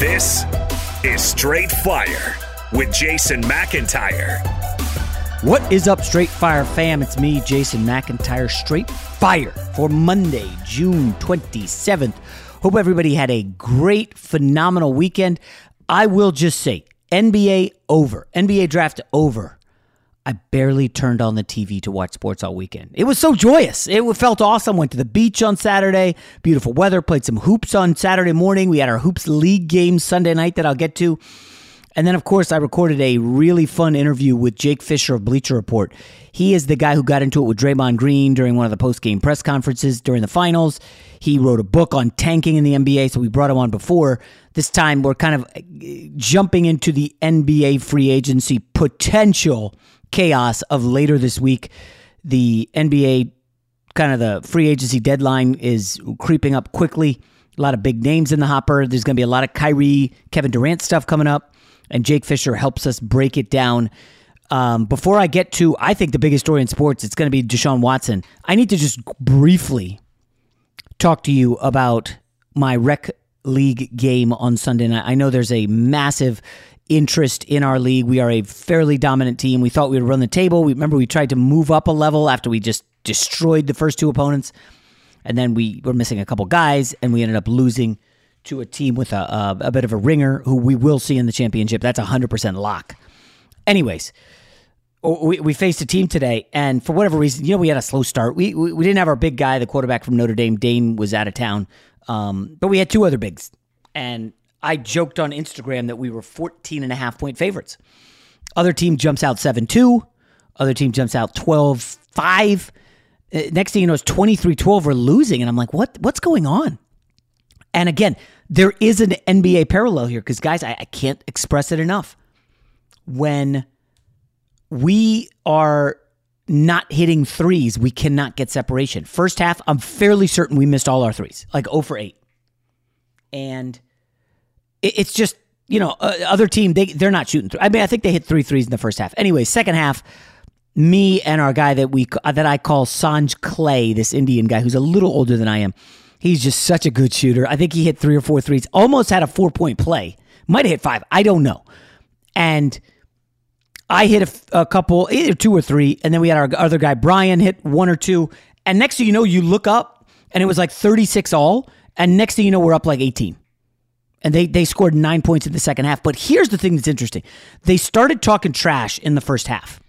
This is Straight Fire with Jason McIntyre. What is up, Straight Fire fam? It's me, Jason McIntyre, Straight Fire for Monday, June 27th. Hope everybody had a great, phenomenal weekend. I will just say NBA over, NBA draft over. I barely turned on the TV to watch sports all weekend. It was so joyous. It felt awesome. Went to the beach on Saturday. Beautiful weather. Played some hoops on Saturday morning. We had our hoops league game Sunday night that I'll get to. And then, of course, I recorded a really fun interview with Jake Fisher of Bleacher Report. He is the guy who got into it with Draymond Green during one of the post game press conferences during the finals. He wrote a book on tanking in the NBA, so we brought him on before. This time, we're kind of uh, jumping into the NBA free agency potential chaos of later this week. The NBA, kind of the free agency deadline is creeping up quickly. A lot of big names in the hopper. There's going to be a lot of Kyrie, Kevin Durant stuff coming up and Jake Fisher helps us break it down. Um, before I get to, I think the biggest story in sports, it's going to be Deshaun Watson. I need to just briefly talk to you about my rec league game on Sunday night. I know there's a massive interest in our league. We are a fairly dominant team. We thought we would run the table. We remember we tried to move up a level after we just destroyed the first two opponents, and then we were missing a couple guys, and we ended up losing to a team with a, a, a bit of a ringer who we will see in the championship. That's a 100% lock. Anyways, we, we faced a team today, and for whatever reason, you know, we had a slow start. We, we, we didn't have our big guy, the quarterback from Notre Dame. Dane was out of town. Um, but we had two other bigs. And I joked on Instagram that we were 14 and a half point favorites. Other team jumps out 7 2. Other team jumps out 12 5. Uh, next thing you know, it's 23 12. We're losing. And I'm like, what? what's going on? And again, there is an NBA parallel here because, guys, I, I can't express it enough. When we are not hitting threes, we cannot get separation. First half, I'm fairly certain we missed all our threes, like 0 for 8. And it's just you know, uh, other team they they're not shooting. Through. I mean, I think they hit three threes in the first half. Anyway, second half, me and our guy that we that I call Sanj Clay, this Indian guy who's a little older than I am. He's just such a good shooter. I think he hit three or four threes. Almost had a four point play. Might have hit five. I don't know. And I hit a, a, couple, either two or three, and then we had our other guy Brian hit one or two. And next thing you know, you look up, and it was like thirty six all. And next thing you know, we're up like eighteen. And they they scored nine points in the second half. But here's the thing that's interesting: they started talking trash in the first half.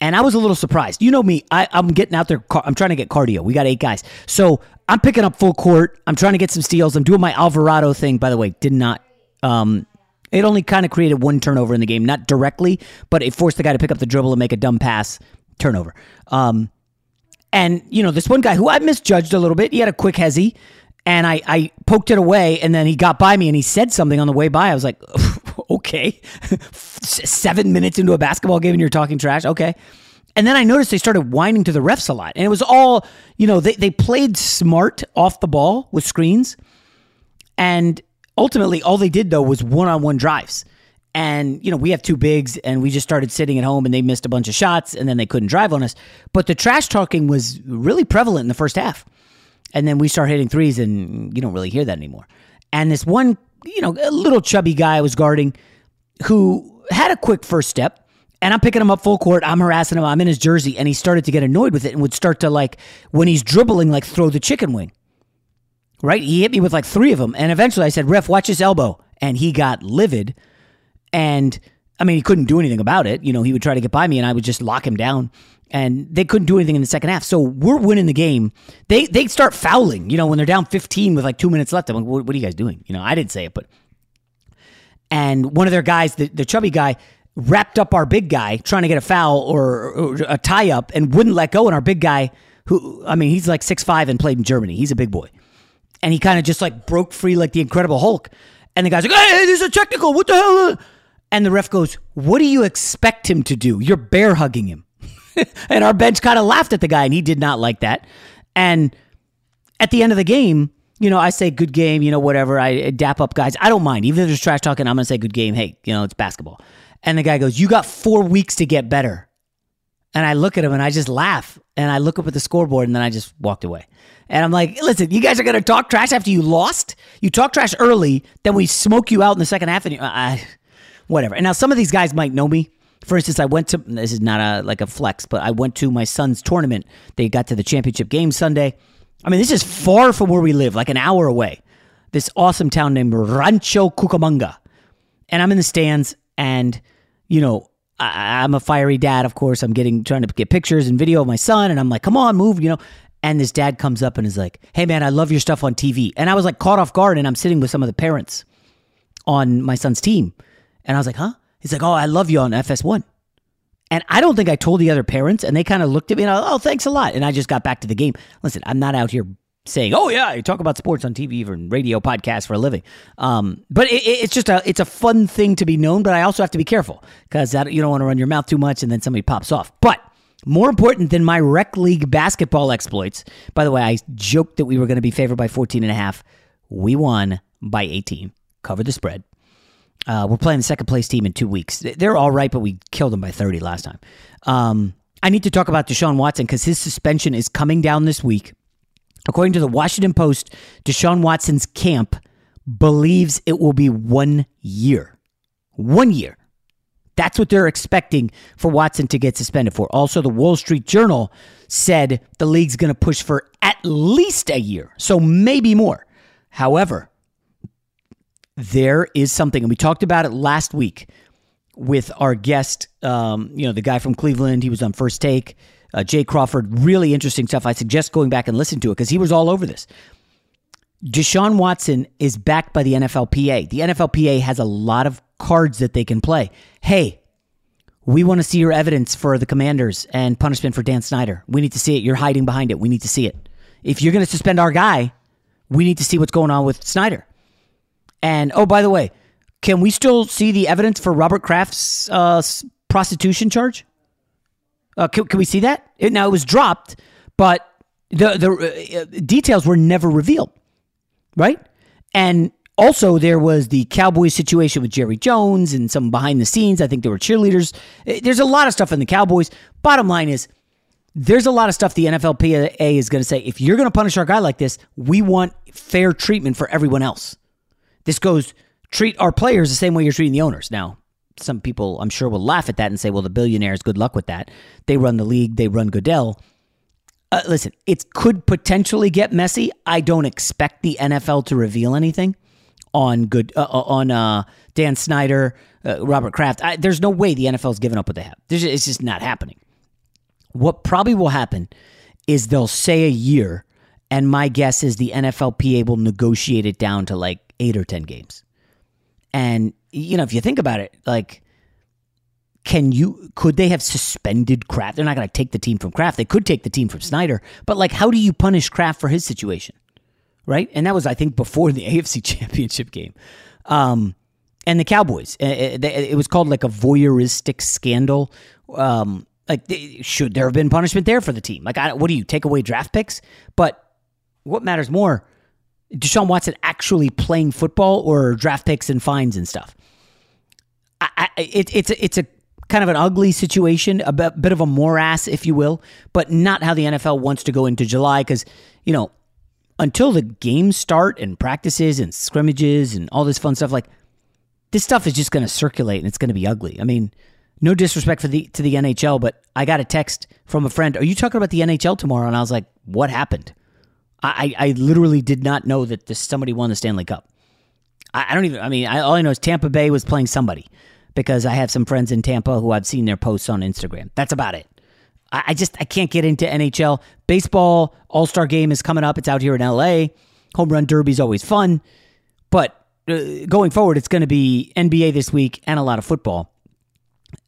And I was a little surprised. You know me, I, am getting out there. I'm trying to get cardio. We got eight guys. So I'm picking up full court. I'm trying to get some steals. I'm doing my Alvarado thing. By the way, did not. Um, it only kind of created one turnover in the game, not directly, but it forced the guy to pick up the dribble and make a dumb pass turnover. Um, and, you know, this one guy who I misjudged a little bit, he had a quick hezzy, and I, I poked it away, and then he got by me and he said something on the way by. I was like, okay. Seven minutes into a basketball game and you're talking trash? Okay. And then I noticed they started whining to the refs a lot. And it was all, you know, they, they played smart off the ball with screens. And ultimately, all they did, though, was one on one drives. And, you know, we have two bigs and we just started sitting at home and they missed a bunch of shots and then they couldn't drive on us. But the trash talking was really prevalent in the first half. And then we start hitting threes and you don't really hear that anymore. And this one, you know, a little chubby guy I was guarding who had a quick first step and I'm picking him up full court. I'm harassing him. I'm in his jersey, and he started to get annoyed with it and would start to like when he's dribbling, like throw the chicken wing. Right? He hit me with like three of them, and eventually I said, "Ref, watch his elbow," and he got livid. And I mean, he couldn't do anything about it. You know, he would try to get by me, and I would just lock him down. And they couldn't do anything in the second half. So we're winning the game. They they start fouling. You know, when they're down 15 with like two minutes left. I'm like, what, what are you guys doing? You know, I didn't say it, but and one of their guys, the, the chubby guy, wrapped up our big guy trying to get a foul or, or a tie up and wouldn't let go. And our big guy, who, I mean, he's like six five and played in Germany. He's a big boy. And he kind of just like broke free like the Incredible Hulk. And the guy's like, hey, there's a technical. What the hell? And the ref goes, what do you expect him to do? You're bear hugging him. and our bench kind of laughed at the guy, and he did not like that. And at the end of the game, you know, I say good game, you know, whatever. I dap up guys. I don't mind. Even if there's trash talking, I'm going to say good game. Hey, you know, it's basketball. And the guy goes, You got four weeks to get better. And I look at him and I just laugh. And I look up at the scoreboard and then I just walked away. And I'm like, listen, you guys are going to talk trash after you lost? You talk trash early, then we smoke you out in the second half and you, uh, whatever. And now some of these guys might know me. For instance, I went to, this is not a like a flex, but I went to my son's tournament. They got to the championship game Sunday. I mean, this is far from where we live, like an hour away. This awesome town named Rancho Cucamonga. And I'm in the stands and – you know, I, am a fiery dad, of course. I'm getting trying to get pictures and video of my son, and I'm like, come on, move, you know. And this dad comes up and is like, hey man, I love your stuff on TV. And I was like caught off guard, and I'm sitting with some of the parents on my son's team. And I was like, huh? He's like, oh, I love you on FS1. And I don't think I told the other parents, and they kind of looked at me and I, oh, thanks a lot. And I just got back to the game. Listen, I'm not out here saying, "Oh yeah, you talk about sports on TV or radio podcasts for a living." Um, but it, it's just a it's a fun thing to be known. But I also have to be careful because you don't want to run your mouth too much and then somebody pops off. But more important than my rec league basketball exploits. By the way, I joked that we were going to be favored by 14 and a half. We won by 18. Covered the spread. Uh, we're playing the second place team in two weeks. They're all right, but we killed them by 30 last time. Um, I need to talk about Deshaun Watson because his suspension is coming down this week. According to the Washington Post, Deshaun Watson's camp believes it will be one year. One year. That's what they're expecting for Watson to get suspended for. Also, the Wall Street Journal said the league's going to push for at least a year, so maybe more. However, there is something, and we talked about it last week with our guest, um, you know, the guy from Cleveland. He was on First Take uh, Jay Crawford. Really interesting stuff. I suggest going back and listen to it because he was all over this. Deshaun Watson is backed by the NFLPA. The NFLPA has a lot of cards that they can play. Hey, we want to see your evidence for the commanders and punishment for Dan Snyder. We need to see it. You're hiding behind it. We need to see it. If you're going to suspend our guy, we need to see what's going on with Snyder. And oh, by the way, can we still see the evidence for Robert Kraft's uh, prostitution charge? Uh, can, can, we see that? It, now it was dropped, but the the uh, details were never revealed, right? And Also, there was the Cowboys situation with Jerry Jones and some behind the scenes. I think there were cheerleaders. Eh, there's a lot of stuff in the Cowboys. Bottom line is, there's a lot of stuff the NFLPA is going to say. If you're going to punish our guy like this, we want fair treatment for everyone else. This goes treat our players the same way you're treating the owners. Now, some people I'm sure will laugh at that and say, well, the billionaires, good luck with that. They run the league, they run Goodell. Uh, listen, it could potentially get messy. I don't expect the NFL to reveal anything on good uh, uh, on uh, Dan Snyder, uh, Robert Kraft. I, there's no way the NFL's given up what they have. Just, it's just not happening. What probably will happen is they'll say a year, and my guess is the NFLPA will negotiate it down to like eight or ten games. And you know, if you think about it, like can you could they have suspended Kraft? They're not going to take the team from Kraft. They could take the team from Snyder, but like how do you punish Kraft for his situation? Right? And that was I think before the AFC Championship game. Um and the Cowboys. It, it, it was called like a voyeuristic scandal. Um like should there have been punishment there for the team? Like I, what do you take away draft picks? But what matters more Deshaun Watson actually playing football or draft picks and fines and stuff. I, I, it, it's a, it's a kind of an ugly situation, a bit, of a morass, if you will, but not how the NFL wants to go into July because you know until the games start and practices and scrimmages and all this fun stuff like this stuff is just going to circulate and it's going to be ugly. I mean, no disrespect for the to the NHL, but I got a text from a friend. Are you talking about the NHL tomorrow? And I was like, what happened? I, I literally did not know that this, somebody won the Stanley Cup. I, I don't even. I mean, I, all I know is Tampa Bay was playing somebody because I have some friends in Tampa who I've seen their posts on Instagram. That's about it. I, I just I can't get into NHL. Baseball All Star Game is coming up. It's out here in LA. Home Run Derby is always fun, but uh, going forward, it's going to be NBA this week and a lot of football.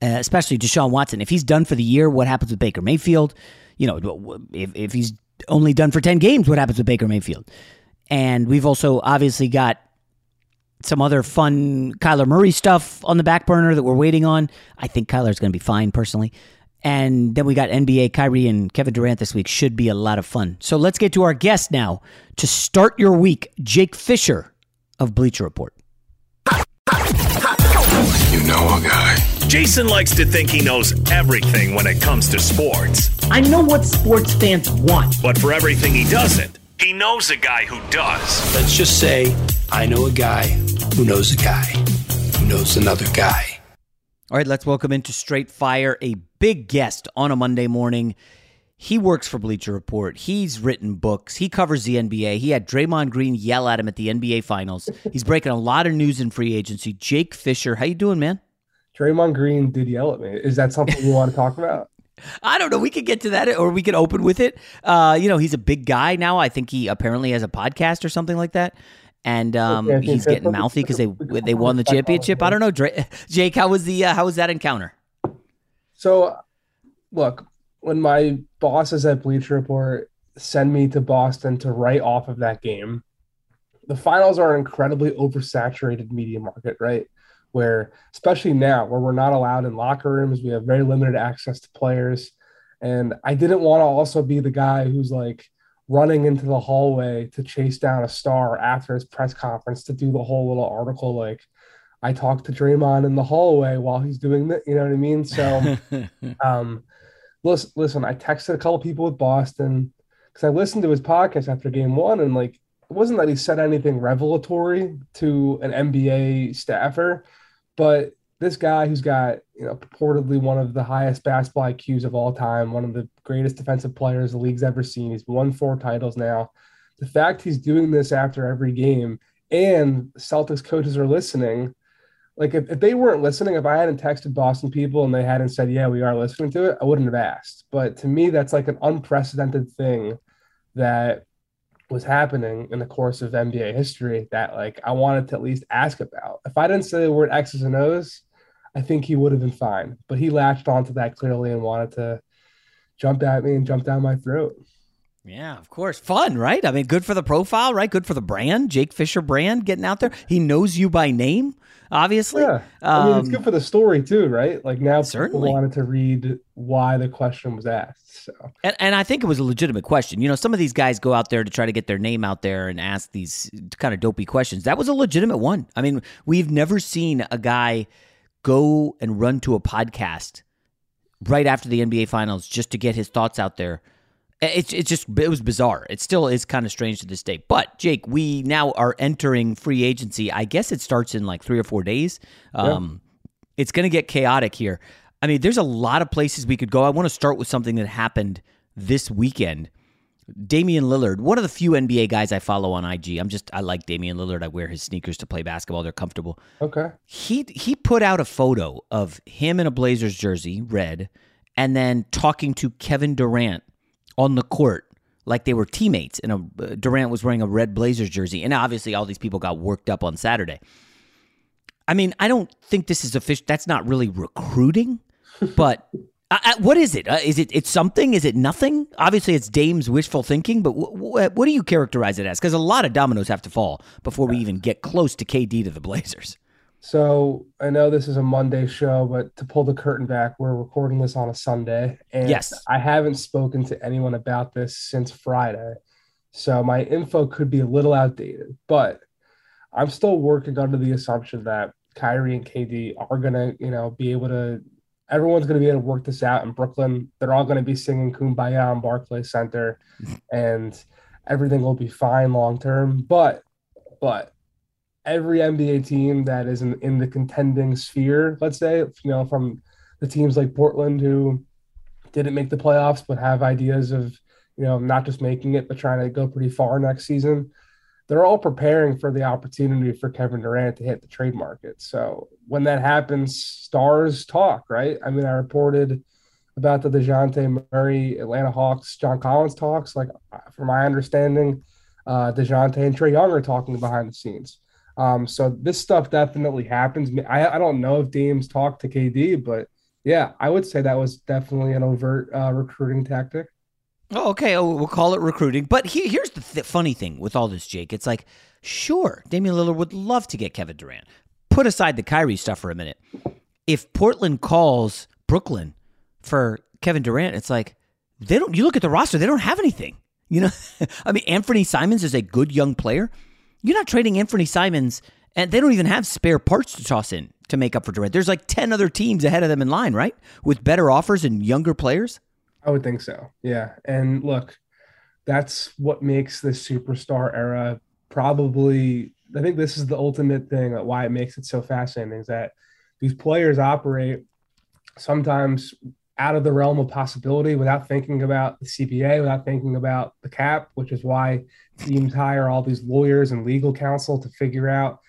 Uh, especially Deshaun Watson. If he's done for the year, what happens with Baker Mayfield? You know, if, if he's only done for 10 games, what happens with Baker Mayfield? And we've also obviously got some other fun Kyler Murray stuff on the back burner that we're waiting on. I think Kyler's going to be fine personally. And then we got NBA, Kyrie, and Kevin Durant this week. Should be a lot of fun. So let's get to our guest now to start your week, Jake Fisher of Bleacher Report. You know a guy. Jason likes to think he knows everything when it comes to sports. I know what sports fans want. But for everything he doesn't, he knows a guy who does. Let's just say I know a guy who knows a guy who knows another guy. All right, let's welcome into Straight Fire a big guest on a Monday morning. He works for Bleacher Report. He's written books. He covers the NBA. He had Draymond Green yell at him at the NBA Finals. He's breaking a lot of news in free agency. Jake Fisher, how you doing, man? Draymond Green did yell at me. Is that something you want to talk about? I don't know. We could get to that, or we could open with it. Uh, you know, he's a big guy now. I think he apparently has a podcast or something like that, and um, okay, he's getting mouthy because they they won the championship. I don't know, Jake. How was the uh, how was that encounter? So, look, when my bosses at Bleacher Report send me to Boston to write off of that game, the finals are an incredibly oversaturated media market, right? Where, especially now, where we're not allowed in locker rooms, we have very limited access to players. And I didn't want to also be the guy who's like running into the hallway to chase down a star after his press conference to do the whole little article like, I talked to Draymond in the hallway while he's doing that. You know what I mean? So, um, listen, listen, I texted a couple people with Boston because I listened to his podcast after game one, and like it wasn't that he said anything revelatory to an NBA staffer, but this guy who's got you know purportedly one of the highest basketball IQs of all time, one of the greatest defensive players the league's ever seen. He's won four titles now. The fact he's doing this after every game and Celtics coaches are listening like if, if they weren't listening, if I hadn't texted Boston people and they hadn't said, yeah, we are listening to it, I wouldn't have asked. But to me, that's like an unprecedented thing that was happening in the course of NBA history that like I wanted to at least ask about. If I didn't say the word X's and O's, I think he would have been fine. But he latched onto that clearly and wanted to jump at me and jump down my throat. Yeah, of course. Fun, right? I mean, good for the profile, right? Good for the brand. Jake Fisher brand getting out there. He knows you by name, obviously. Yeah. I mean, Um, it's good for the story too, right? Like now Certainly. people wanted to read why the question was asked. So And, and I think it was a legitimate question. You know, some of these guys go out there to try to get their name out there and ask these kind of dopey questions. That was a legitimate one. I mean, we've never seen a guy go and run to a podcast right after the NBA Finals just to get his thoughts out there. It's it's just it was bizarre. It still is kind of strange to this day. But Jake, we now are entering free agency. I guess it starts in like three or four days. Um, It's going to get chaotic here. I mean, there's a lot of places we could go. I want to start with something that happened this weekend. Damian Lillard, one of the few NBA guys I follow on IG. I'm just I like Damian Lillard. I wear his sneakers to play basketball. They're comfortable. okay. He he put out a photo of him in a Blazers jersey, red, and then talking to Kevin Durant on the court like they were teammates. And a, Durant was wearing a red Blazers jersey, and obviously all these people got worked up on Saturday. I mean, I don't think this is official. That's not really recruiting, but uh, uh, what is it? Uh, is it it's something? Is it nothing? Obviously, it's Dame's wishful thinking, but wh- wh- what do you characterize it as? Because a lot of dominoes have to fall before we even get close to KD to the Blazers. So I know this is a Monday show, but to pull the curtain back, we're recording this on a Sunday. And Yes. I haven't spoken to anyone about this since Friday. So my info could be a little outdated, but I'm still working under the assumption that Kyrie and KD are gonna, you know, be able to everyone's gonna be able to work this out in Brooklyn. They're all gonna be singing Kumbaya on Barclays Center and everything will be fine long term. But but every NBA team that is in, in the contending sphere, let's say, you know, from the teams like Portland who didn't make the playoffs but have ideas of, you know, not just making it but trying to go pretty far next season. They're all preparing for the opportunity for Kevin Durant to hit the trade market. So when that happens, stars talk, right? I mean, I reported about the DeJounte Murray Atlanta Hawks, John Collins talks. Like, from my understanding, uh, DeJounte and Trae Young are talking behind the scenes. Um, so this stuff definitely happens. I, I don't know if Dame's talked to KD, but yeah, I would say that was definitely an overt uh, recruiting tactic. Oh, okay. Oh, we'll call it recruiting. But he, here's the th- funny thing with all this, Jake. It's like, sure, Damian Lillard would love to get Kevin Durant. Put aside the Kyrie stuff for a minute. If Portland calls Brooklyn for Kevin Durant, it's like they don't. You look at the roster; they don't have anything. You know, I mean, Anthony Simons is a good young player. You're not trading Anthony Simons, and they don't even have spare parts to toss in to make up for Durant. There's like ten other teams ahead of them in line, right, with better offers and younger players. I would think so. Yeah. And look, that's what makes this superstar era probably, I think this is the ultimate thing that why it makes it so fascinating is that these players operate sometimes out of the realm of possibility without thinking about the CBA, without thinking about the cap, which is why teams hire all these lawyers and legal counsel to figure out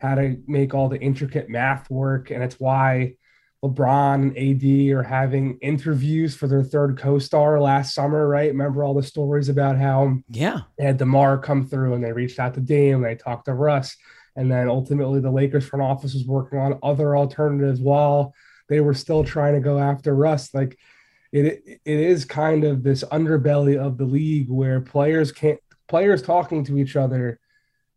how to make all the intricate math work. And it's why LeBron and AD are having interviews for their third co-star last summer, right? Remember all the stories about how Yeah. they had DeMar come through and they reached out to Dame, they talked to Russ, and then ultimately the Lakers front office was working on other alternatives while they were still trying to go after Russ. Like it, it is kind of this underbelly of the league where players can't players talking to each other,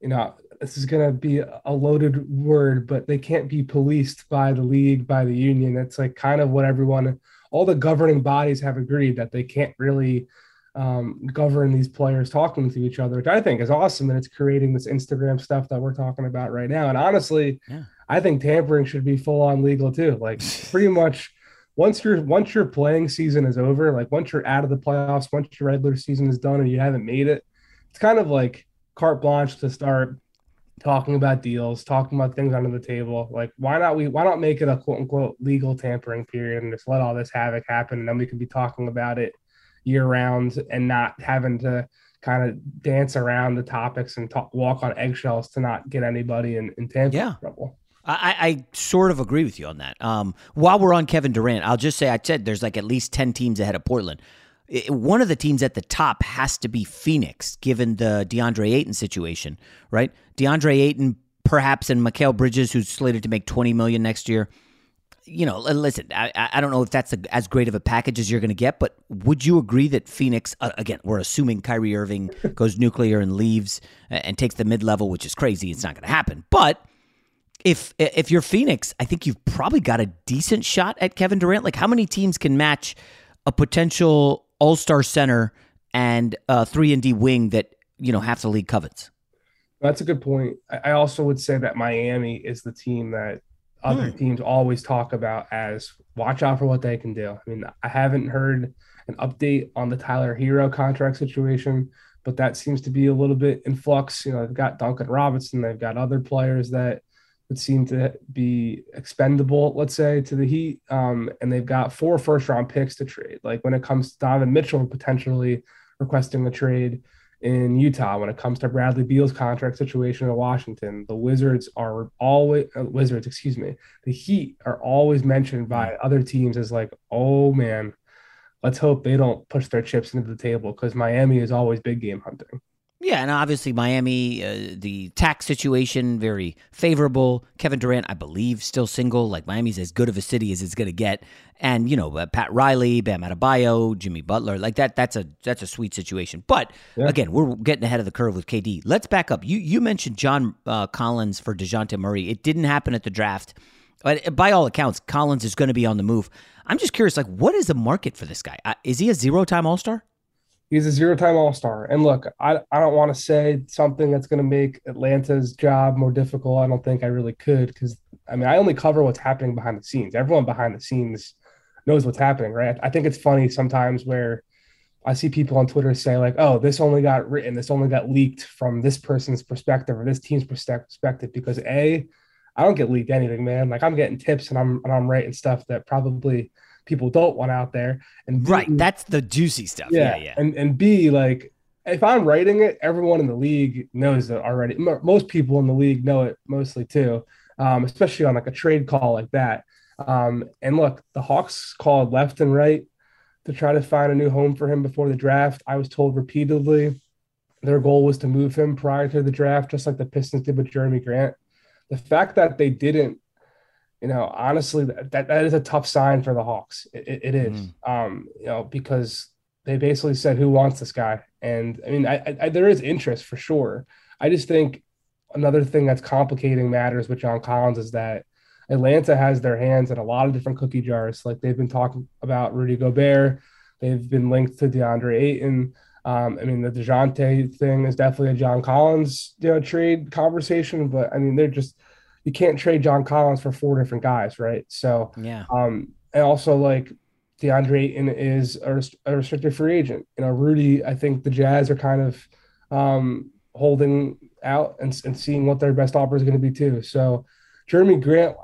you know, this is going to be a loaded word, but they can't be policed by the league, by the union. It's like kind of what everyone, all the governing bodies have agreed that they can't really um, govern these players talking to each other, which I think is awesome. And it's creating this Instagram stuff that we're talking about right now. And honestly, Yeah. I think tampering should be full on legal too. Like pretty much once your once your playing season is over, like once you're out of the playoffs, once your regular season is done and you haven't made it, it's kind of like carte blanche to start talking about deals, talking about things under the table. Like why not we why not make it a quote unquote legal tampering period and just let all this havoc happen and then we can be talking about it year round and not having to kind of dance around the topics and talk walk on eggshells to not get anybody in, in tampering Yeah. trouble. I, I sort of agree with you on that. Um, while we're on Kevin Durant, I'll just say I said there's like at least 10 teams ahead of Portland. One of the teams at the top has to be Phoenix, given the DeAndre Ayton situation, right? DeAndre Ayton, perhaps, and Mikal Bridges, who's slated to make 20 million next year. you know, listen, I, I don't know if that's a, as great of a package as you're going to get, but would you agree that Phoenix, uh, again, we're assuming Kyrie Irving goes nuclear and leaves and takes the mid level, which is crazy. It's not going to happen. But if if you're Phoenix, I think you've probably got a decent shot at Kevin Durant. Like, how many teams can match a potential All Star center and a three and D wing that you know half the league covets? That's a good point. I also would say that Miami is the team that other hmm. teams always talk about as watch out for what they can do. I mean, I haven't heard an update on the Tyler Herro contract situation, but that seems to be a little bit in flux. You know, they've got Duncan Robinson, they've got other players that would seem to be expendable, let's say, to the Heat. Um, and they've got four first round picks to trade. Like when it comes to Donovan Mitchell potentially requesting a trade in Utah, when it comes to Bradley Beal's contract situation in Washington, the Wizards are always uh, Wizards, excuse me, the Heat are always mentioned by other teams as like, oh man, let's hope they don't push their chips into the table because Miami is always big game hunting. Yeah, and obviously Miami, uh, the tax situation very favorable. Kevin Durant, I believe, still single. Like Miami's as good of a city as it's going to get, and you know uh, Pat Riley, Bam Adebayo, Jimmy Butler, like that. That's a that's a sweet situation. But yeah. again, we're getting ahead of the curve with KD. Let's back up. You you mentioned John uh, Collins for Dejounte Murray. It didn't happen at the draft, but by all accounts, Collins is going to be on the move. I'm just curious, like, what is the market for this guy? Uh, is he a zero time All Star? He's a zero time All Star. And look, I, I don't want to say something that's going to make Atlanta's job more difficult. I don't think I really could because, I mean, I only cover what's happening behind the scenes. Everyone behind the scenes knows what's happening, right? I think it's funny sometimes where I see people on Twitter say, like, oh, this only got written, this only got leaked from this person's perspective or this team's perspective because A, I don't get leaked anything, man. Like I'm getting tips and I'm and I'm writing stuff that probably – people don't want out there. And B, right, that's the juicy stuff. Yeah, yeah, yeah. And and B, like if I'm writing it, everyone in the league knows it already. Most people in the league know it mostly too, um, especially on like a trade call like that. Um, and look, the Hawks called left and right to try to find a new home for him before the draft. I was told repeatedly their goal was to move him prior to the draft, just like the Pistons did with Jerami Grant. The fact that they didn't you know, honestly, that, that is a tough sign for the Hawks. it, it is, mm. um, you know, because they basically said, "Who wants this guy?" And I mean, I, I, there is interest for sure. I just think another thing that's complicating matters with John Collins is that Atlanta has their hands in a lot of different cookie jars. Like they've been talking about Rudy Gobert, they've been linked to DeAndre Ayton. Um, I mean, the Dejounte thing is definitely a John Collins you know, trade conversation, but I mean, they're just you can't trade John Collins for four different guys, right? So yeah. Um, and also like DeAndre Ayton is a, a, restricted free agent. You know, Rudy, I think the Jazz are kind of um, holding out and, and seeing what their best offer is going to be too. So Jerami Grant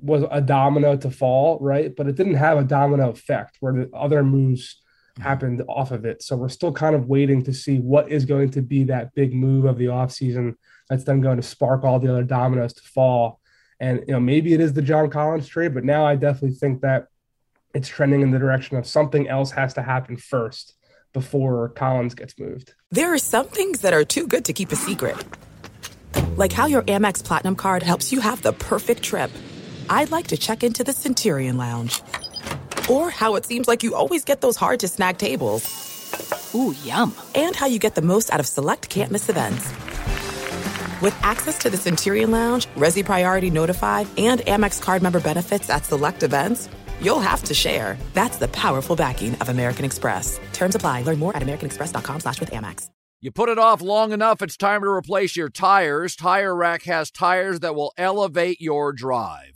was a domino to fall, right? But it didn't have a domino effect where the other moves Mm-hmm. happened off of it. So we're still kind of waiting to see what is going to be that big move of the offseason that's then going to spark all the other dominoes to fall. And you know, maybe it is the John Collins trade, but now I definitely think that it's trending in the direction of something else has to happen first before Collins gets moved. There are some things that are too good to keep a secret. Like how your Amex Platinum card helps you have the perfect trip. I'd like to check into the Centurion Lounge. Or how it seems like you always get those hard to snag tables. Ooh, yum. And how you get the most out of select can't miss events. With access to the Centurion Lounge, Resy Priority Notified, and Amex card member benefits at select events, you'll have to share. That's the powerful backing of American Express. Terms apply. Learn more at americanexpress.com slash with Amex. You put it off long enough, it's time to replace your tires. Tire Rack has tires that will elevate your drive.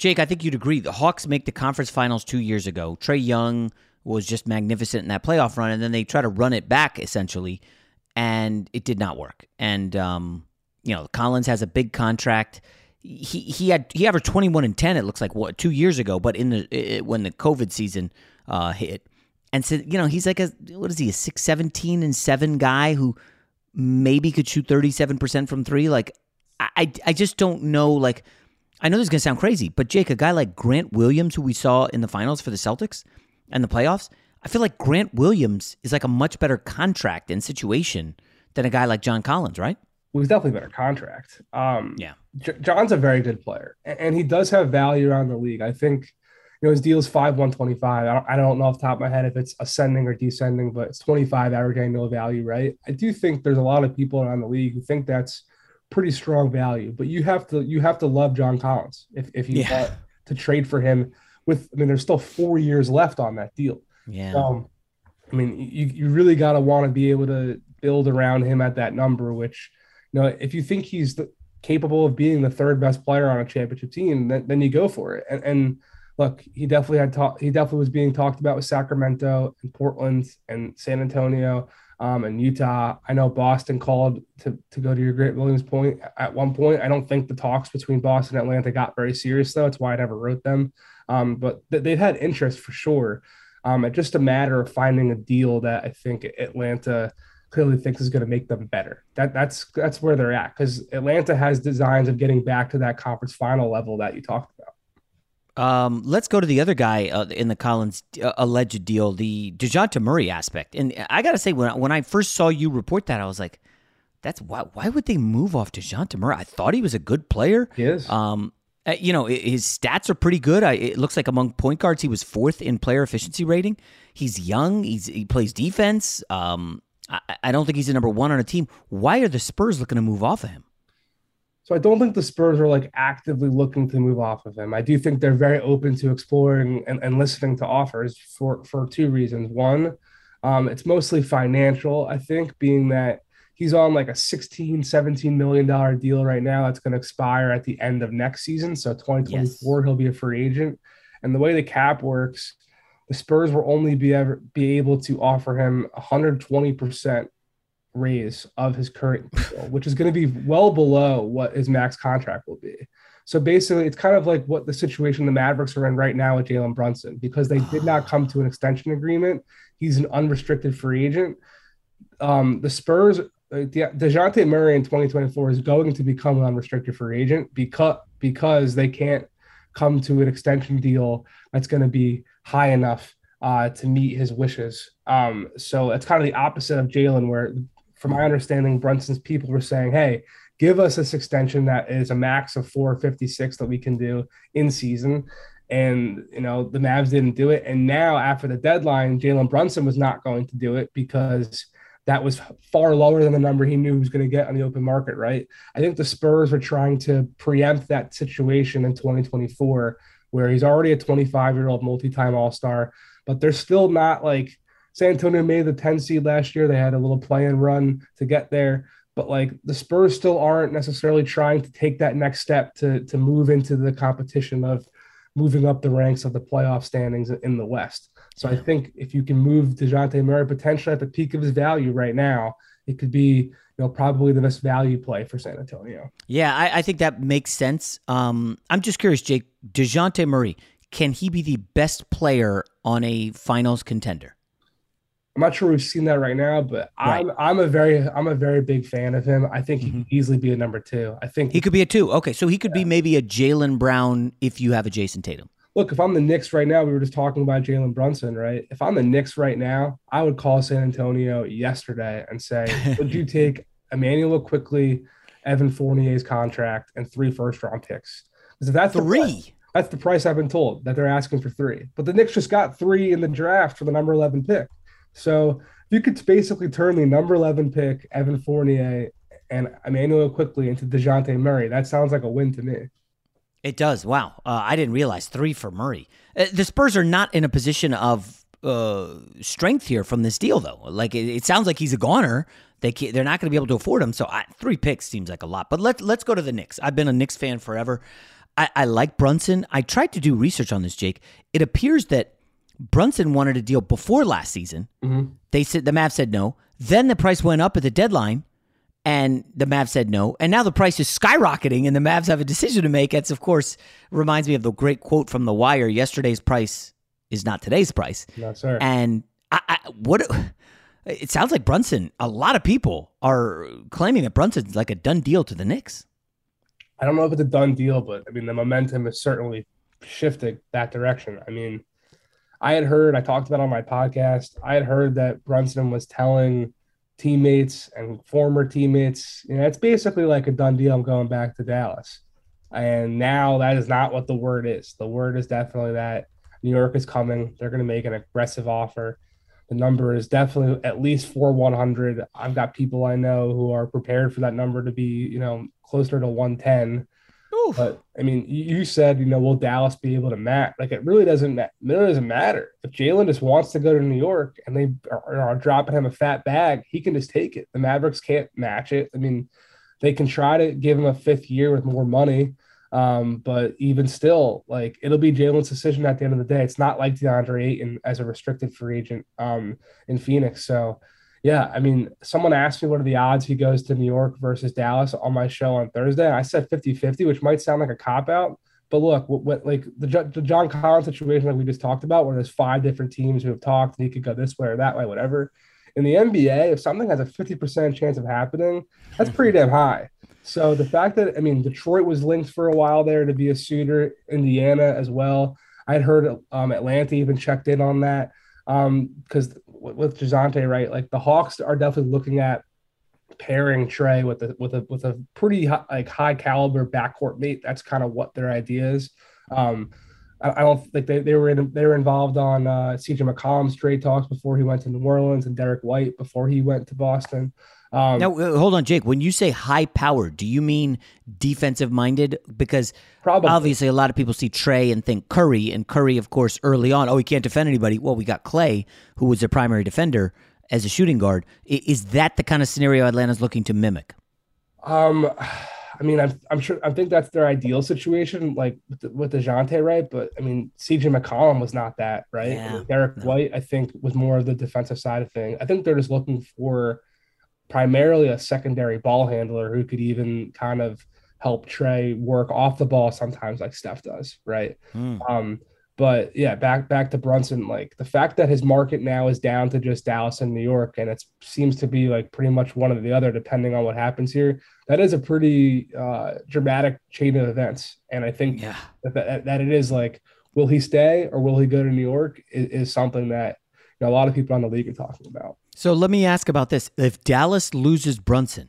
Jake, I think you'd agree. The Hawks make the conference finals two years ago. Trae Young was just magnificent in that playoff run, and then they try to run it back essentially, and it did not work. And um, you know, Collins has a big contract. He he had he averaged twenty one and ten. It looks like what two years ago, but in the it, when the COVID season uh, hit, and so you know he's like a what is he a six seventeen and seven guy who maybe could shoot thirty seven percent from three. Like I I just don't know like I know this is going to sound crazy, but Jake, a guy like Grant Williams, who we saw in the finals for the Celtics and the playoffs, I feel like Grant Williams is like a much better contract and situation than a guy like John Collins, right? Well, he's definitely a better contract. Um, yeah. J- John's a very good player, and, and he does have value around the league. I think, you know, his deal is five one twenty five. I don't, I don't know off the top of my head if it's ascending or descending, but it's twenty five average annual value, right? I do think there's a lot of people around the league who think that's pretty strong value. But you have to you have to love John Collins if if you yeah. want to trade for him. With I mean, there's still four years left on that deal. Yeah. Um, I mean, you you really got to want to be able to build around him at that number. Which, you know, if you think he's the, capable of being the third best player on a championship team, then, then you go for it. And, and look, he definitely had talk. He definitely was being talked about with Sacramento and Portland and San Antonio um, and Utah. I know Boston called to, to go to your Grant Williams point at one point. I don't think the talks between Boston and Atlanta got very serious, though. That's why I never wrote them. Um, but th- they've had interest for sure. Um, it's just a matter of finding a deal that I think Atlanta clearly thinks is going to make them better. That that's that's where they're at because Atlanta has designs of getting back to that conference final level that you talked about. Um, let's go to the other guy uh, in the Collins uh, alleged deal, the Dejounte Murray aspect. And I got to say, when I, when I first saw you report that, I was like, That's why. Why would they move off Dejounte Murray? I thought he was a good player. He is. Um, uh, you know, his stats are pretty good. I, it looks like among point guards, he was fourth in player efficiency rating. He's young. He's he plays defense. Um, I, I don't think he's the number one on a team. Why are the Spurs looking to move off of him? So I don't think the Spurs are like actively looking to move off of him. I do think they're very open to exploring and, and listening to offers for for two reasons. One, um, it's mostly financial. I think being that he's on like a 16 17 million dollar deal right now that's going to expire at the end of next season so 2024 yes. he'll be a free agent and the way the cap works the spurs will only be ever be able to offer him 120% raise of his current deal which is going to be well below what his max contract will be. So basically it's kind of like what the situation the mavericks are in right now with jalen brunson because they did not come to an extension agreement. He's an unrestricted free agent. Um, the Spurs Dejounte Murray in 2024 is going to become an unrestricted free agent because because they can't come to an extension deal that's going to be high enough uh, to meet his wishes. Um, so it's kind of the opposite of Jalen, where, from my understanding, Brunson's people were saying, "Hey, give us this extension that is a max of 456 that we can do in season." And you know the Mavs didn't do it, and now after the deadline, Jalen Brunson was not going to do it because that was far lower than the number he knew he was going to get on the open market, right? I think the Spurs are trying to preempt that situation in 2024 where he's already a 25 year old multi time All Star, but they're still not like San Antonio made the 10 seed last year. They had a little play-in run to get there. But like the Spurs still aren't necessarily trying to take that next step to to move into the competition of moving up the ranks of the playoff standings in the West. So I think if you can move DeJounte Murray potentially at the peak of his value right now, it could be you know probably the best value play for San Antonio. Yeah, I, I think that makes sense. Um, I'm just curious, Jake DeJounte Murray, can he be the best player on a finals contender? I'm not sure we've seen that right now, but right. I'm I'm a very I'm a very big fan of him. I think he mm-hmm. could easily be a number two. I think he could be a two. Okay, so he could yeah. be maybe a Jaylen Brown if you have a Jayson Tatum look, if I'm the Knicks right now, we were just talking about Jalen Brunson, right? If I'm the Knicks right now, I would call San Antonio yesterday and say, would you take Immanuel Quickley, Evan Fournier's contract, and three first round picks? Because if that's three, the price, that's the price I've been told that they're asking for three. But the Knicks just got three in the draft for the number 11 pick. So you could basically turn the number 11 pick, Evan Fournier, and Immanuel Quickley into DeJounte Murray. That sounds like a win to me. It does. Wow. Uh, I didn't realize three for Murray. Uh, the Spurs are not in a position of uh, strength here from this deal, though. Like it, it sounds like he's a goner. They they're not going to be able to afford him. So I, three picks seems like a lot. But let's let's go to the Knicks. I've been a Knicks fan forever. I, I like Brunson. I tried to do research on this, Jake. It appears that Brunson wanted a deal before last season. Mm-hmm. They said the Mavs said no. Then the price went up at the deadline and the Mavs said no. And now the price is skyrocketing, and the Mavs have a decision to make. It's, of course, reminds me of the great quote from The Wire yesterday's price is not today's price. No, sir. And I, I, what it sounds like Brunson, a lot of people are claiming that Brunson's like a done deal to the Knicks. I don't know if it's a done deal, but I mean, the momentum is certainly shifting that direction. I mean, I had heard, I talked about on my podcast, I had heard that Brunson was telling teammates and former teammates. You know, it's basically like a done deal. I'm going back to Dallas. And now that is not what the word is. The word is definitely that New York is coming. They're going to make an aggressive offer. The number is definitely at least four 100. I've got people I know who are prepared for that number to be, you know, closer to 110. Oof. But I mean, you said, you know, will Dallas be able to match? Like, it really doesn't. It really doesn't matter if Jalen just wants to go to New York and they are, are, dropping him a fat bag. He can just take it. The Mavericks can't match it. I mean, they can try to give him a fifth year with more money, um, but even still, like it'll be Jalen's decision at the end of the day. It's not like DeAndre Ayton as a restricted free agent um, in Phoenix. So yeah, I mean, someone asked me what are the odds he goes to New York versus Dallas on my show on Thursday. I said 50 50, which might sound like a cop out. But look, what, what like the, the John Collins situation, like we just talked about, where there's five different teams who have talked and he could go this way or that way, whatever. In the NBA, if something has a 50% chance of happening, that's pretty damn high. So the fact that, I mean, Detroit was linked for a while there to be a suitor, Indiana as well. I'd heard um, Atlanta even checked in on that because um, with Dejounte, right? Like the Hawks are definitely looking at pairing Trae with a with a with a pretty high, like high caliber backcourt mate. That's kind of what their idea is. Um, I, I don't think they, they were in, they were involved on uh, CJ McCollum's trade talks before he went to New Orleans and Derrick White before he went to Boston. Um, now, uh, hold on, Jake. When you say high power, do you mean defensive minded? Because Probably. obviously, a lot of people see Trae and think Curry, and Curry, of course, early on, oh, he can't defend anybody. Well, we got Clay, who was their primary defender as a shooting guard. Is that the kind of scenario Atlanta's looking to mimic? Um, I mean, I'm, I'm sure I think that's their ideal situation, like with, the, with Dejounte, right? But I mean, CJ McCollum was not that, right? Yeah, I mean, Derrick no. White, I think, was more of the defensive side of thing. I think they're just looking for primarily a secondary ball handler who could even kind of help Trae work off the ball sometimes, like Steph does, right? Mm. Um, but yeah, back back to Brunson. Like the fact that his market now is down to just Dallas and New York, and it seems to be like pretty much one or the other, depending on what happens here. That is a pretty uh, dramatic chain of events, and I think Yeah. that, that that it is like, will he stay or will he go to New York? Is, is something that you know, a lot of people on the league are talking about. So let me ask about this: If Dallas loses Brunson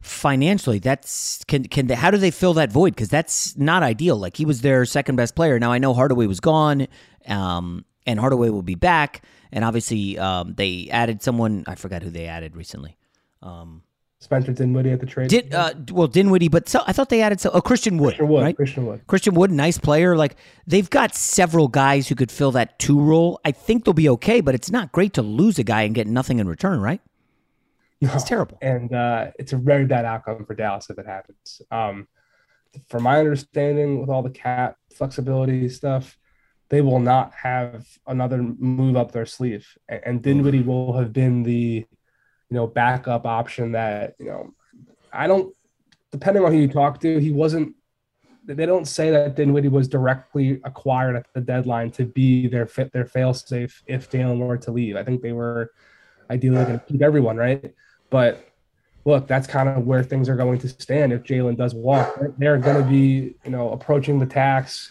financially, that's can can they, how do they fill that void? Because that's not ideal. Like he was their second best player. Now I know Hardaway was gone, um, and Hardaway will be back. And obviously, um, they added someone. I forgot who they added recently. Um, Spencer Dinwiddie at the trade. did uh, well Dinwiddie, but so, I thought they added so, oh Christian Wood, Christian Wood, right? Christian Wood. Christian Wood, nice player. Like they've got several guys who could fill that two role. I think they'll be okay, but it's not great to lose a guy and get nothing in return, right? It's terrible. and uh, it's a very bad outcome for Dallas if it happens. Um, from my understanding, with all the cap flexibility stuff, they will not have another move up their sleeve, and, and Dinwiddie will have been the, you know, backup option that you know. I don't, depending on who you talk to, he wasn't. They don't say that Dinwiddie was directly acquired at the deadline to be their fit, their fail safe if Jalen were to leave. I think they were ideally going to keep everyone, right? But look, that's kind of where things are going to stand if Jalen does walk. They're- They're going to be, you know, approaching the tax,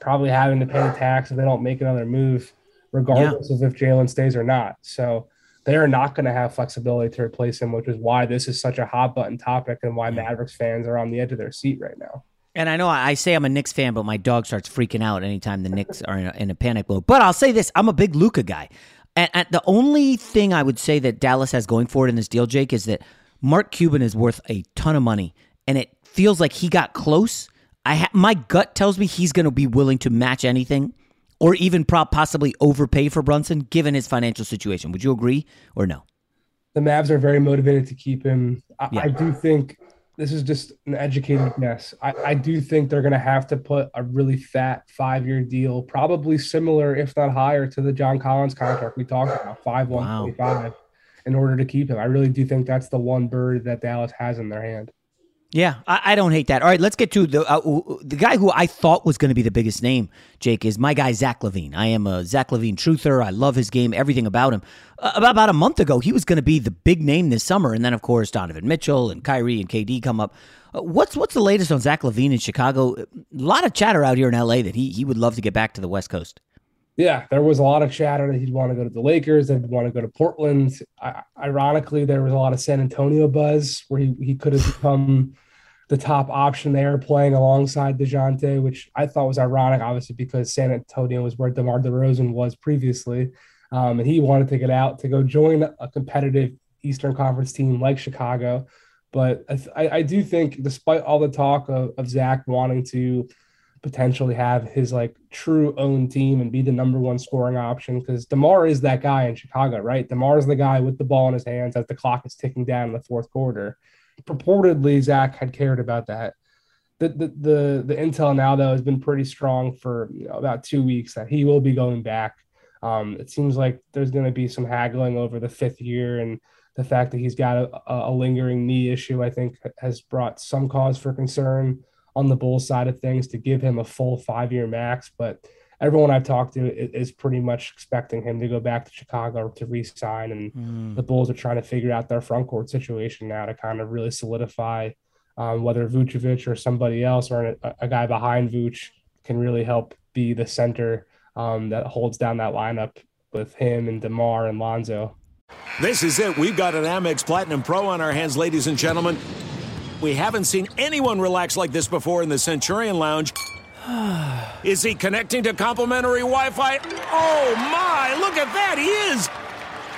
probably having to pay the tax if they don't make another move, regardless of if Jalen stays or not. So they are not going to have flexibility to replace him, which is why this is such a hot button topic and why Mavericks fans are on the edge of their seat right now. And I know I say I'm a Knicks fan, but my dog starts freaking out anytime the Knicks are in a, in a panic mode. But I'll say this: I'm a big Luka guy, and, and the only thing I would say that Dallas has going for it in this deal, Jake, is that Mark Cuban is worth a ton of money, and it feels like he got close. I ha- my gut tells me he's going to be willing to match anything, or even possibly overpay for Brunson, given his financial situation. Would you agree or no? the Mavs are very motivated to keep him. I, Yeah. I do think this is just an educated guess. I, I do think they're going to have to put a really fat five year deal, probably similar, if not higher, to the John Collins contract we talked about, five one twenty five, in order to keep him. I really do think that's the one bird that Dallas has in their hand. Yeah, I, I don't hate that. All right, let's get to the uh, the guy who I thought was going to be the biggest name. Jake is my guy Zach LaVine. I am a Zach LaVine truther. I love his game, everything about him. Uh, about about a month ago, he was going to be the big name this summer, and then of course Donovan Mitchell and Kyrie and KD come up. Uh, what's what's the latest on Zach LaVine in Chicago? A lot of chatter out here in LA that he he would love to get back to the West Coast. Yeah, there was a lot of chatter that he'd want to go to the Lakers, that he'd want to go to Portland. I, ironically, there was a lot of San Antonio buzz where he, he could have become the top option there playing alongside DeJounte, which I thought was ironic, obviously, because San Antonio was where DeMar DeRozan was previously. Um, and he wanted to get out to go join a competitive Eastern Conference team like Chicago. But I, I do think, despite all the talk of, of Zach wanting to potentially have his like true own team and be the number one scoring option because DeMar is that guy in Chicago, right? DeMar is the guy with the ball in his hands as the clock is ticking down in the fourth quarter. Purportedly, Zach had cared about that. The, the, the, the intel now, though, has been pretty strong for you know, about two weeks that he will be going back. Um, it seems like there's going to be some haggling over the fifth year, and the fact that he's got a, a lingering knee issue, I think, has brought some cause for concern on the Bulls side of things to give him a full five year max. But everyone I've talked to is pretty much expecting him to go back to Chicago to re sign. And Mm. the Bulls are trying to figure out their front court situation now to kind of really solidify um, whether Vucevic or somebody else or a, a guy behind Vuce can really help be the center um, that holds down that lineup with him and DeMar and Lonzo. This is it. We've got an Amex Platinum Pro on our hands, ladies and gentlemen. We haven't seen anyone relax like this before in the Centurion Lounge. Is he connecting to complimentary Wi Fi? Oh my, look at that, he is!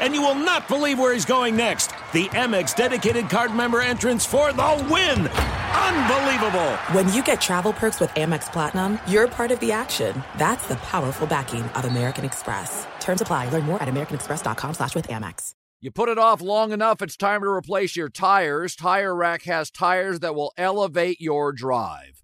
And you will not believe where he's going next. The Amex dedicated card member entrance for the win! Unbelievable! When you get travel perks with Amex Platinum, you're part of the action. That's the powerful backing of American Express. Terms apply. Learn more at americanexpress.com slash with Amex. You put it off long enough, it's time to replace your tires. Tire Rack has tires that will elevate your drive.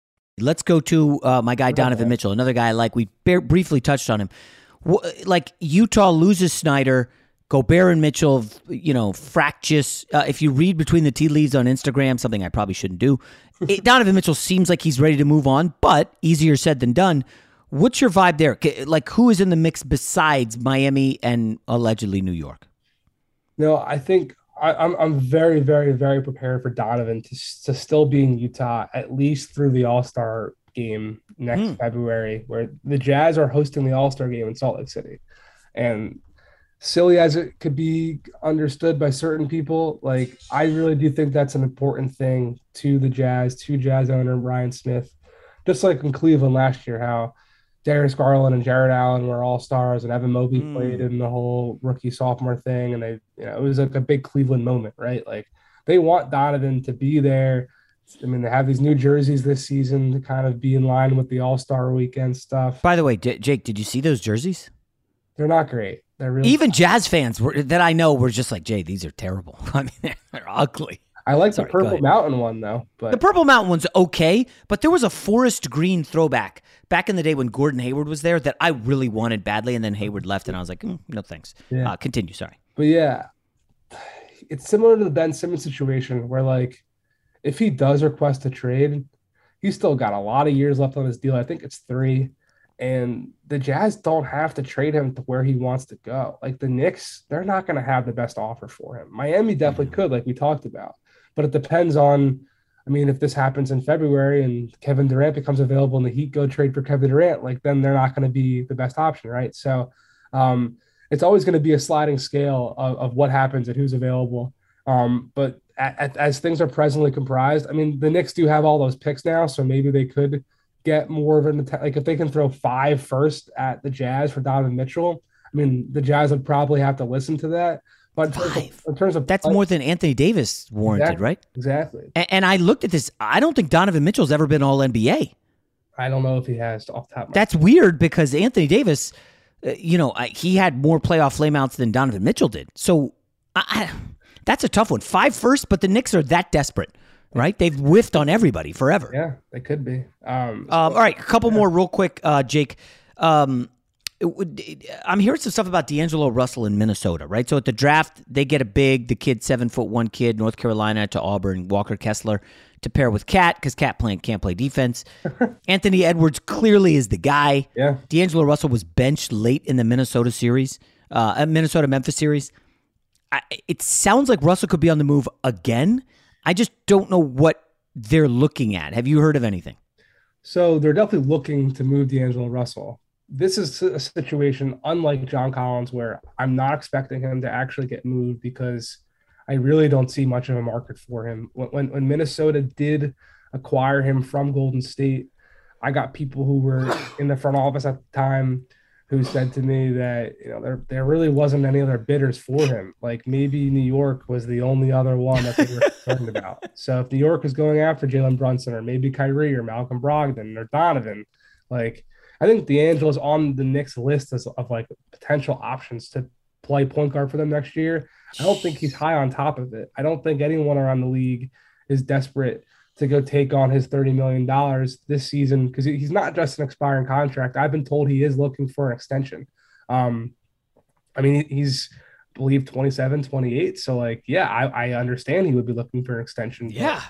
Let's go to uh, my guy Donovan Mitchell, another guy like we bare, briefly touched on him. like Utah loses Snyder, Gobert and Mitchell, you know, fractious. Uh, if you read between the tea leaves on Instagram, something I probably shouldn't do, it, Donovan Mitchell seems like he's ready to move on, but easier said than done. What's your vibe there? Like, who is in the mix besides Miami and allegedly New York? No, I think I, am I'm, I'm very very very prepared for Donovan to to still be in Utah at least through the All Star game next Hmm. February where the Jazz are hosting the All Star game in Salt Lake City. And silly as it could be understood by certain people, like I really do think that's an important thing to the Jazz, to Jazz owner Ryan Smith. Just like in Cleveland last year, how Darius Garland and Jarrett Allen were all stars, and Evan Mobley Mm. played in the whole rookie sophomore thing, and they, you know, it was like a big Cleveland moment, right? Like they want Donovan to be there. I mean, they have these new jerseys this season to kind of be in line with the All Star Weekend stuff. By the way, J- Jake, did you see those jerseys? They're not great. They're really Even Jazz fans were, that I know were just like, Jay, these are terrible. I mean, they're ugly. I like Sorry, the Purple. Mountain one though, but The Purple Mountain one's okay, but there was a forest green throwback back in the day when Gordon Hayward was there that I really wanted badly, and then Hayward left, and I was like, mm, no thanks. Yeah. Uh, continue. Sorry. But yeah, it's similar to the Ben Simmons situation where like if he does request a trade, he's still got a lot of years left on his deal. I think it's three. And the Jazz don't have to trade him to where he wants to go. Like the Knicks, they're not going to have the best offer for him. Miami definitely could, like we talked about, but it depends on. I mean, if this happens in February and Kevin Durant becomes available and the Heat go trade for Kevin Durant, like then they're not going to be the best option, right? So, um, it's always going to be a sliding scale of, of what happens and who's available. Um, but a- a- as things are presently comprised, I mean, the Knicks do have all those picks now, so maybe they could get more of an. Like if they can throw five first at the Jazz for Donovan Mitchell, I mean, the Jazz would probably have to listen to that. But in terms of, in terms of That's more than Anthony Davis warranted, Exactly. right? exactly. And, and I looked at this. I don't think Donovan Mitchell's ever been All NBA. I don't know if he has off top. That's weird because Anthony Davis, uh, you know, I, he had more playoff flameouts than Donovan Mitchell did. So I, I, that's a tough one. Five first, but the Knicks are that desperate, right? They've whiffed on everybody forever. Yeah, they could be. Um, Um, all right, a couple more real quick, uh, Jake. Um, would, I'm hearing some stuff about D'Angelo Russell in Minnesota, right? So at the draft, they get a big, the kid, seven foot one kid, North Carolina to Auburn, Walker Kessler to pair with Cat because Cat playing can't play defense. Anthony Edwards clearly is the guy. Yeah. D'Angelo Russell was benched late in the Minnesota series, uh, Minnesota Memphis series. I, it sounds like Russell could be on the move again. I just don't know what they're looking at. Have you heard of anything? So they're definitely looking to move D'Angelo Russell. This is a situation unlike John Collins, where I'm not expecting him to actually get moved because I really don't see much of a market for him. When, when, Minnesota did acquire him from Golden State, I got people who were in the front office at the time who said to me that you know there there really wasn't any other bidders for him. Like maybe New York was the only other one that they were concerned about. So if New York is going after Jalen Brunson or maybe Kyrie or Malcolm Brogdon or Donovan, like I think D'Angelo's on the Knicks list as, of like potential options to play point guard for them next year. I don't think he's high on top of it. I don't think anyone around the league is desperate to go take on his $30 million this season because he's not just an expiring contract. I've been told he is looking for an extension. Um, I mean, he's I believe 27, 28. So like, yeah, I, I understand he would be looking for an extension. Yeah.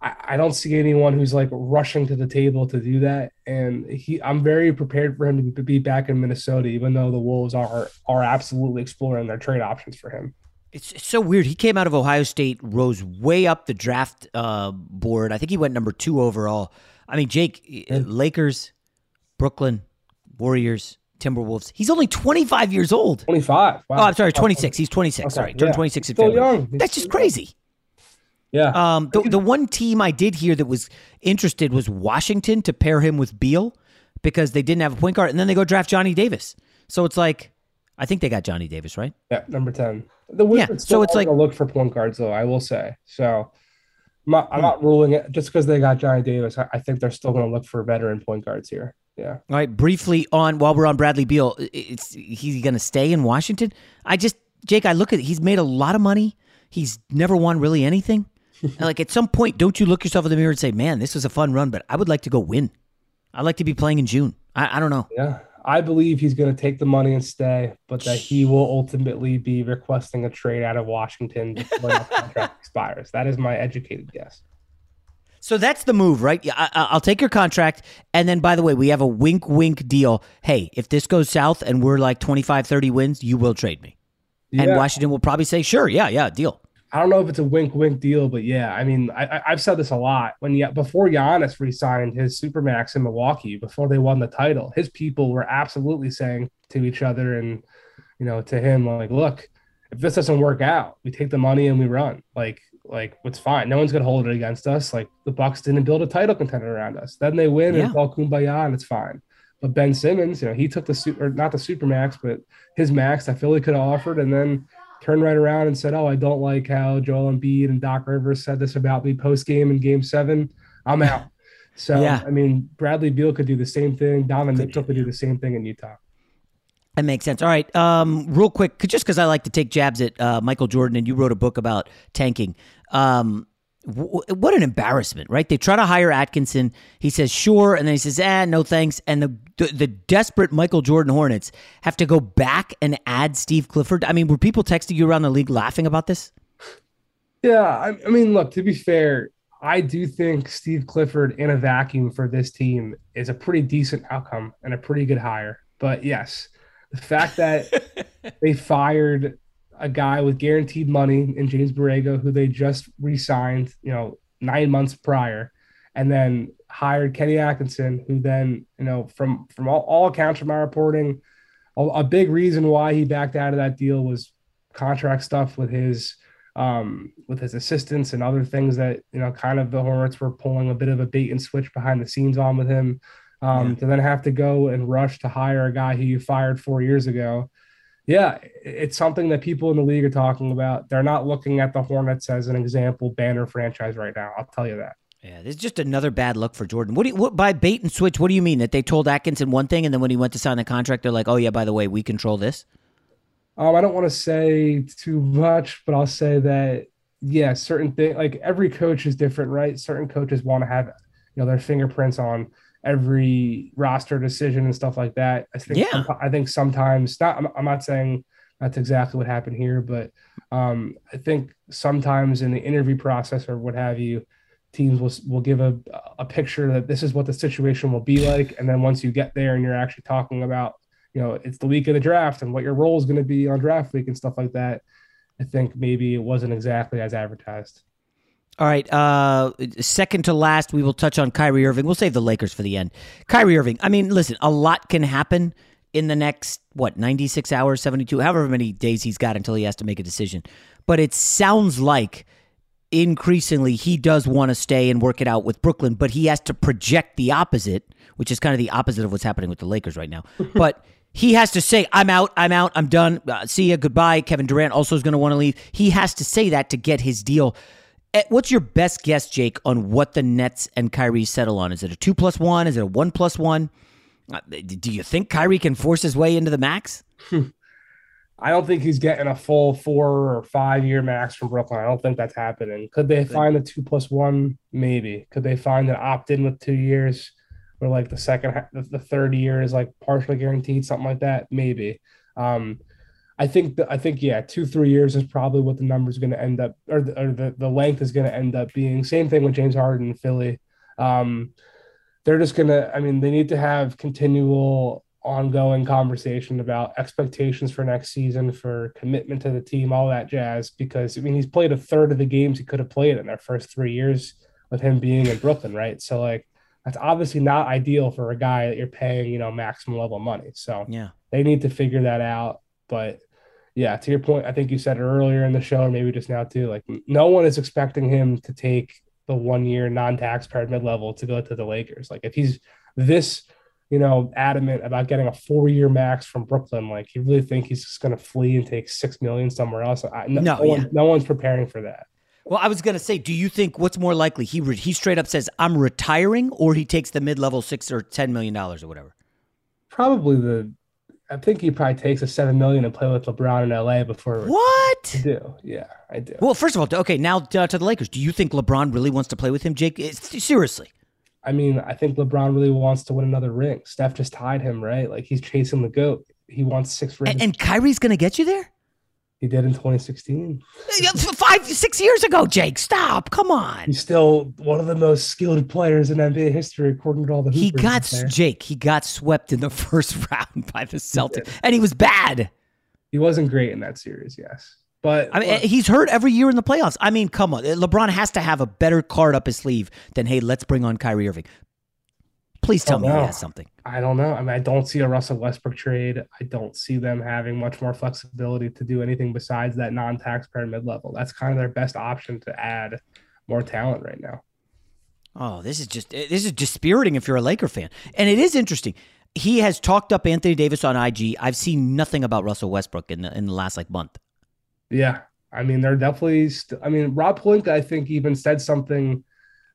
I, I don't see anyone who's like rushing to the table to do that. And he, I'm very prepared for him to be back in Minnesota, even though the Wolves are are absolutely exploring their trade options for him. It's, it's so weird. He came out of Ohio State, rose way up the draft uh, board. I think he went number two overall. I mean, Jake, Lakers, Brooklyn, Warriors, Timberwolves. He's only 25 years old. 25. Oh, I'm sorry, 26. He's 26. Okay, Sorry, turned yeah. 26 in Still February. That's just crazy. Yeah. Um, the, the one team I did hear that was interested was Washington to pair him with Beal because they didn't have a point guard, and then they go draft Johnny Davis. So it's like, I think they got Johnny Davis, right? Yeah, number 10. The Wizards so still it's like- gonna look for point guards, though, I will say. So I'm not, I'm not ruling it just because they got Johnny Davis. I, I think they're still going to look for veteran point guards here. Yeah. All right, briefly on while we're on Bradley Beal, it's he's going to stay in Washington. I just Jake, I look at he's made a lot of money. He's never won really anything. Like at some point, don't you look yourself in the mirror and say, "Man, this was a fun run, but I would like to go win. I'd like to be playing in June." I, I don't know. Yeah. I believe he's going to take the money and stay, but that he will ultimately be requesting a trade out of Washington before the contract expires. That is my educated guess. So that's the move, right? Yeah, I, I- I'll take your contract. And then, by the way, we have a wink, wink deal. Hey, if this goes south and we're like 25, 30 wins, you will trade me. And Washington will probably say, sure, yeah, yeah, deal. I don't know if it's a wink wink deal, but yeah, I mean, I, have said this a lot. When yeah, before Giannis re-signed his supermax in Milwaukee, before they won the title, his people were absolutely saying to each other and you know to him like, look, if this doesn't work out, we take the money and we run. Like like it's fine. No one's gonna hold it against us. Like the Bucks didn't build a title contender around us. Then they win yeah. and all kumbaya and it's fine. But Ben Simmons, you know, he took the super not the super max, but his max that Philly could have offered, and then turned right around and said, "Oh, I don't like how Joel Embiid and Doc Rivers said this about me post game in Game Seven. I'm out." So yeah. I mean, Bradley Beal could do the same thing. Donovan Mitchell could do the same thing in Utah. That makes sense. All right, um, real quick, just because I like to take jabs at uh, Michael Jordan, and you wrote a book about tanking. Um, w- what an embarrassment, right? They try to hire Atkinson. He says sure, and then he says, "Ah, no thanks." And the, the the desperate Michael Jordan Hornets have to go back and add Steve Clifford. I mean, were people texting you around the league laughing about this? Yeah, I, I mean, look. To be fair, I do think Steve Clifford in a vacuum for this team is a pretty decent outcome and a pretty good hire. But yes, the fact that they fired a guy with guaranteed money in James Borrego, who they just re-signed, you know, nine months prior, and then hired Kenny Atkinson, who then, you know, from from all, all accounts from my reporting, a, a, big reason why he backed out of that deal was contract stuff with his um, with his assistants and other things that you know, kind of the Hornets were pulling a bit of a bait and switch behind the scenes on with him. Um, yeah. To then have to go and rush to hire a guy who you fired four years ago yeah, it's something that people in the league are talking about. They're not looking at the Hornets as an example banner franchise right now. I'll tell you that. Yeah, this is just another bad look for Jordan. What do you, what, by bait and switch? What do you mean that they told Atkinson one thing and then when he went to sign the contract, they're like, "Oh yeah, by the way, we control this." Um, I don't want to say too much, but I'll say that yeah, certain things like every coach is different, right? Certain coaches want to have you know their fingerprints on every roster decision and stuff like that. I think yeah. I think sometimes not I'm, I'm not saying that's exactly what happened here, but um, I think sometimes in the interview process or what have you, teams will will give a a picture that this is what the situation will be like, and then once you get there and you're actually talking about you know it's the week of the draft and what your role is going to be on draft week and stuff like that, I think maybe it wasn't exactly as advertised. All right. Uh, second to last, we will touch on Kyrie Irving. We'll save the Lakers for the end. Kyrie Irving. I mean, listen, a lot can happen in the next what 96 hours, 72, however many days he's got until he has to make a decision. But it sounds like increasingly he does want to stay and work it out with Brooklyn, but he has to project the opposite, which is kind of the opposite of what's happening with the Lakers right now. but he has to say, I'm out, I'm out, I'm done. Uh, see ya, goodbye. Kevin Durant also is going to want to leave. He has to say that to get his deal. Eh, what's your best guess, Jake, on what the Nets and Kyrie settle on? Is it a two plus one? Is it a one plus one? Uh, do you think Kyrie can force his way into the max? I don't think he's getting a full four or five year max from Brooklyn. I don't think that's happening. Could they find a two plus one? Maybe. Could they find an opt in with two years, or like the second, the third year is like partially guaranteed, something like that? Maybe. Um, I think the, I think yeah, two three years is probably what the number is going to end up, or the, or the, the length is going to end up being. Same thing with James Harden and Philly. Um, they're just going to. I mean, they need to have continual, ongoing conversation about expectations for next season, for commitment to the team, all that jazz. Because I mean, he's played a third of the games he could have played in their first three years with him being in Brooklyn, right? So like, that's obviously not ideal for a guy that you're paying, you know, maximum level money. So yeah, they need to figure that out. But yeah, to your point, I think you said it earlier in the show, or maybe just now too. Like, no one is expecting him to take the one year non taxpayer mid level to go to the Lakers. Like, if he's this, you know, adamant about getting a four year max from Brooklyn, like, you really think he's just going to flee and take six million somewhere else? I, no, no, one, no one's preparing for that. Well, I was going to say, do you think what's more likely? He re- he straight up says, "I'm retiring," or he takes the mid level six or ten million dollars or whatever. Probably the I think he probably takes a seven million and play with LeBron in LA before. What? I do. Yeah, I do. Well, first of all, okay, now to, to the Lakers. Do you think LeBron really wants to play with him, Jake? Seriously. I mean, I think LeBron really wants to win another ring. Steph just tied him, right? Like he's chasing the goat. He wants six rings. And, and Kyrie's going to get you there. He did in 2016. Five, six years ago, Jake. Stop. Come on. He's still one of the most skilled players in NBA history, according to all the. He got Jake. He got swept in the first round by the Celtics, and he was bad. He wasn't great in that series, yes, But I mean, eh, he's hurt every year in the playoffs. I mean, come on, eh, LeBron has to have a better card up his sleeve than hey, let's bring on Kyrie Irving. Please tell me know. he has something. I don't know. I mean, I don't see a Russell Westbrook trade. I don't see them having much more flexibility to do anything besides that non-taxpayer mid-level. That's kind of their best option to add more talent right now. Oh, this is just this is dispiriting if you're a Laker fan. And it is interesting. He has talked up Anthony Davis on IG. I've seen nothing about Russell Westbrook in the in the last like month. Yeah, I mean, they're definitely. St- I mean, Rob Pelinka, I think, even said something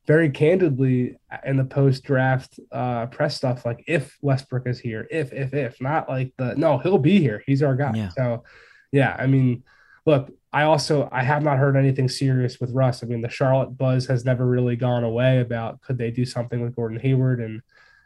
very candidly in the post draft uh, press stuff, like if Westbrook is here, if if if not like the no, he'll be here. He's our guy. Yeah. So, yeah, I mean, look, I also I have not heard anything serious with Russ. I mean, the Charlotte buzz has never really gone away about could they do something with Gordon Hayward and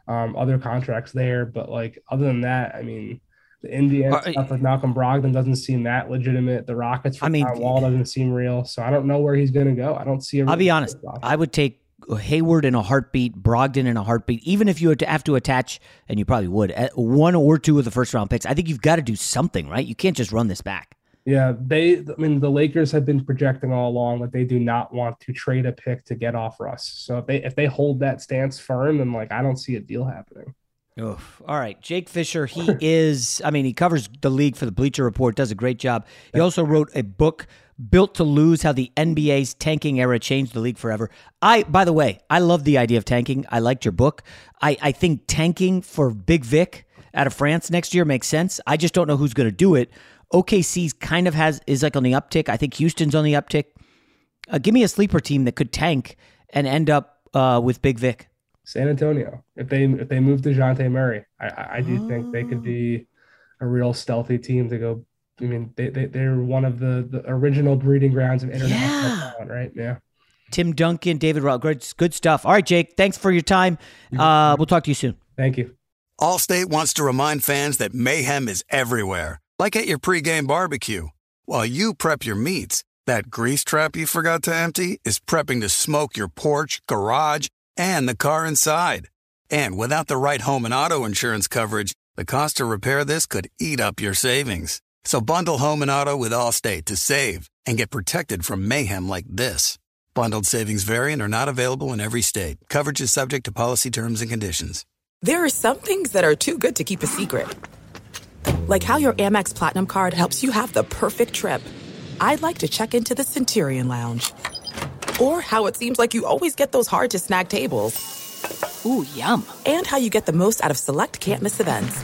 um, other contracts there, but like other than that, I mean. The Indiana Uh, stuff with Malcolm Brogdon doesn't seem that legitimate. The Rockets I mean, Wall doesn't seem real. So I don't know where he's going to go. I don't see. A I'll be honest. I would take Hayward in a heartbeat, Brogdon in a heartbeat, even if you had to have to attach, and you probably would, one or two of the first round picks. I think you've got to do something, right? You can't just run this back. Yeah, they. I mean, the Lakers have been projecting all along that they do not want to trade a pick to get off Russ. So if they if they hold that stance firm, then like I don't see a deal happening. Oof. All right. Jake Fisher, he is, I mean, he covers the league for the Bleacher Report, does a great job. He also wrote a book, Built to Lose How the NBA's Tanking Era Changed the League Forever. I, by the way, I love the idea of tanking. I liked your book. I, I think tanking for Big Vic out of France next year makes sense. I just don't know who's going to do it. OKC's kind of has, is like on the uptick. I think Houston's on the uptick. Uh, give me a sleeper team that could tank and end up uh, with Big Vic. San Antonio. If they if they move Dejounte Murray, I, I, I do think they could be a real stealthy team to go. I mean, they, they they're one of the, the original breeding grounds of international Yeah. talent, right? Yeah. Tim Duncan, David Rowe, good, good stuff. All right, Jake, thanks for your time. Uh, we'll talk to you soon. Thank you. Allstate wants to remind fans that mayhem is everywhere, like at your pregame barbecue. While you prep your meats, that grease trap you forgot to empty is prepping to smoke your porch, garage, and the car inside. And without the right home and auto insurance coverage, the cost to repair this could eat up your savings. So bundle home and auto with Allstate to save and get protected from mayhem like this. Bundled savings variant are not available in every state. Coverage is subject to policy terms and conditions. There are some things that are too good to keep a secret. Like how your Amex Platinum card helps you have the perfect trip. I'd like to check into the Centurion Lounge. Or how it seems like you always get those hard to snag tables. Ooh, yum. And how you get the most out of select can't miss events.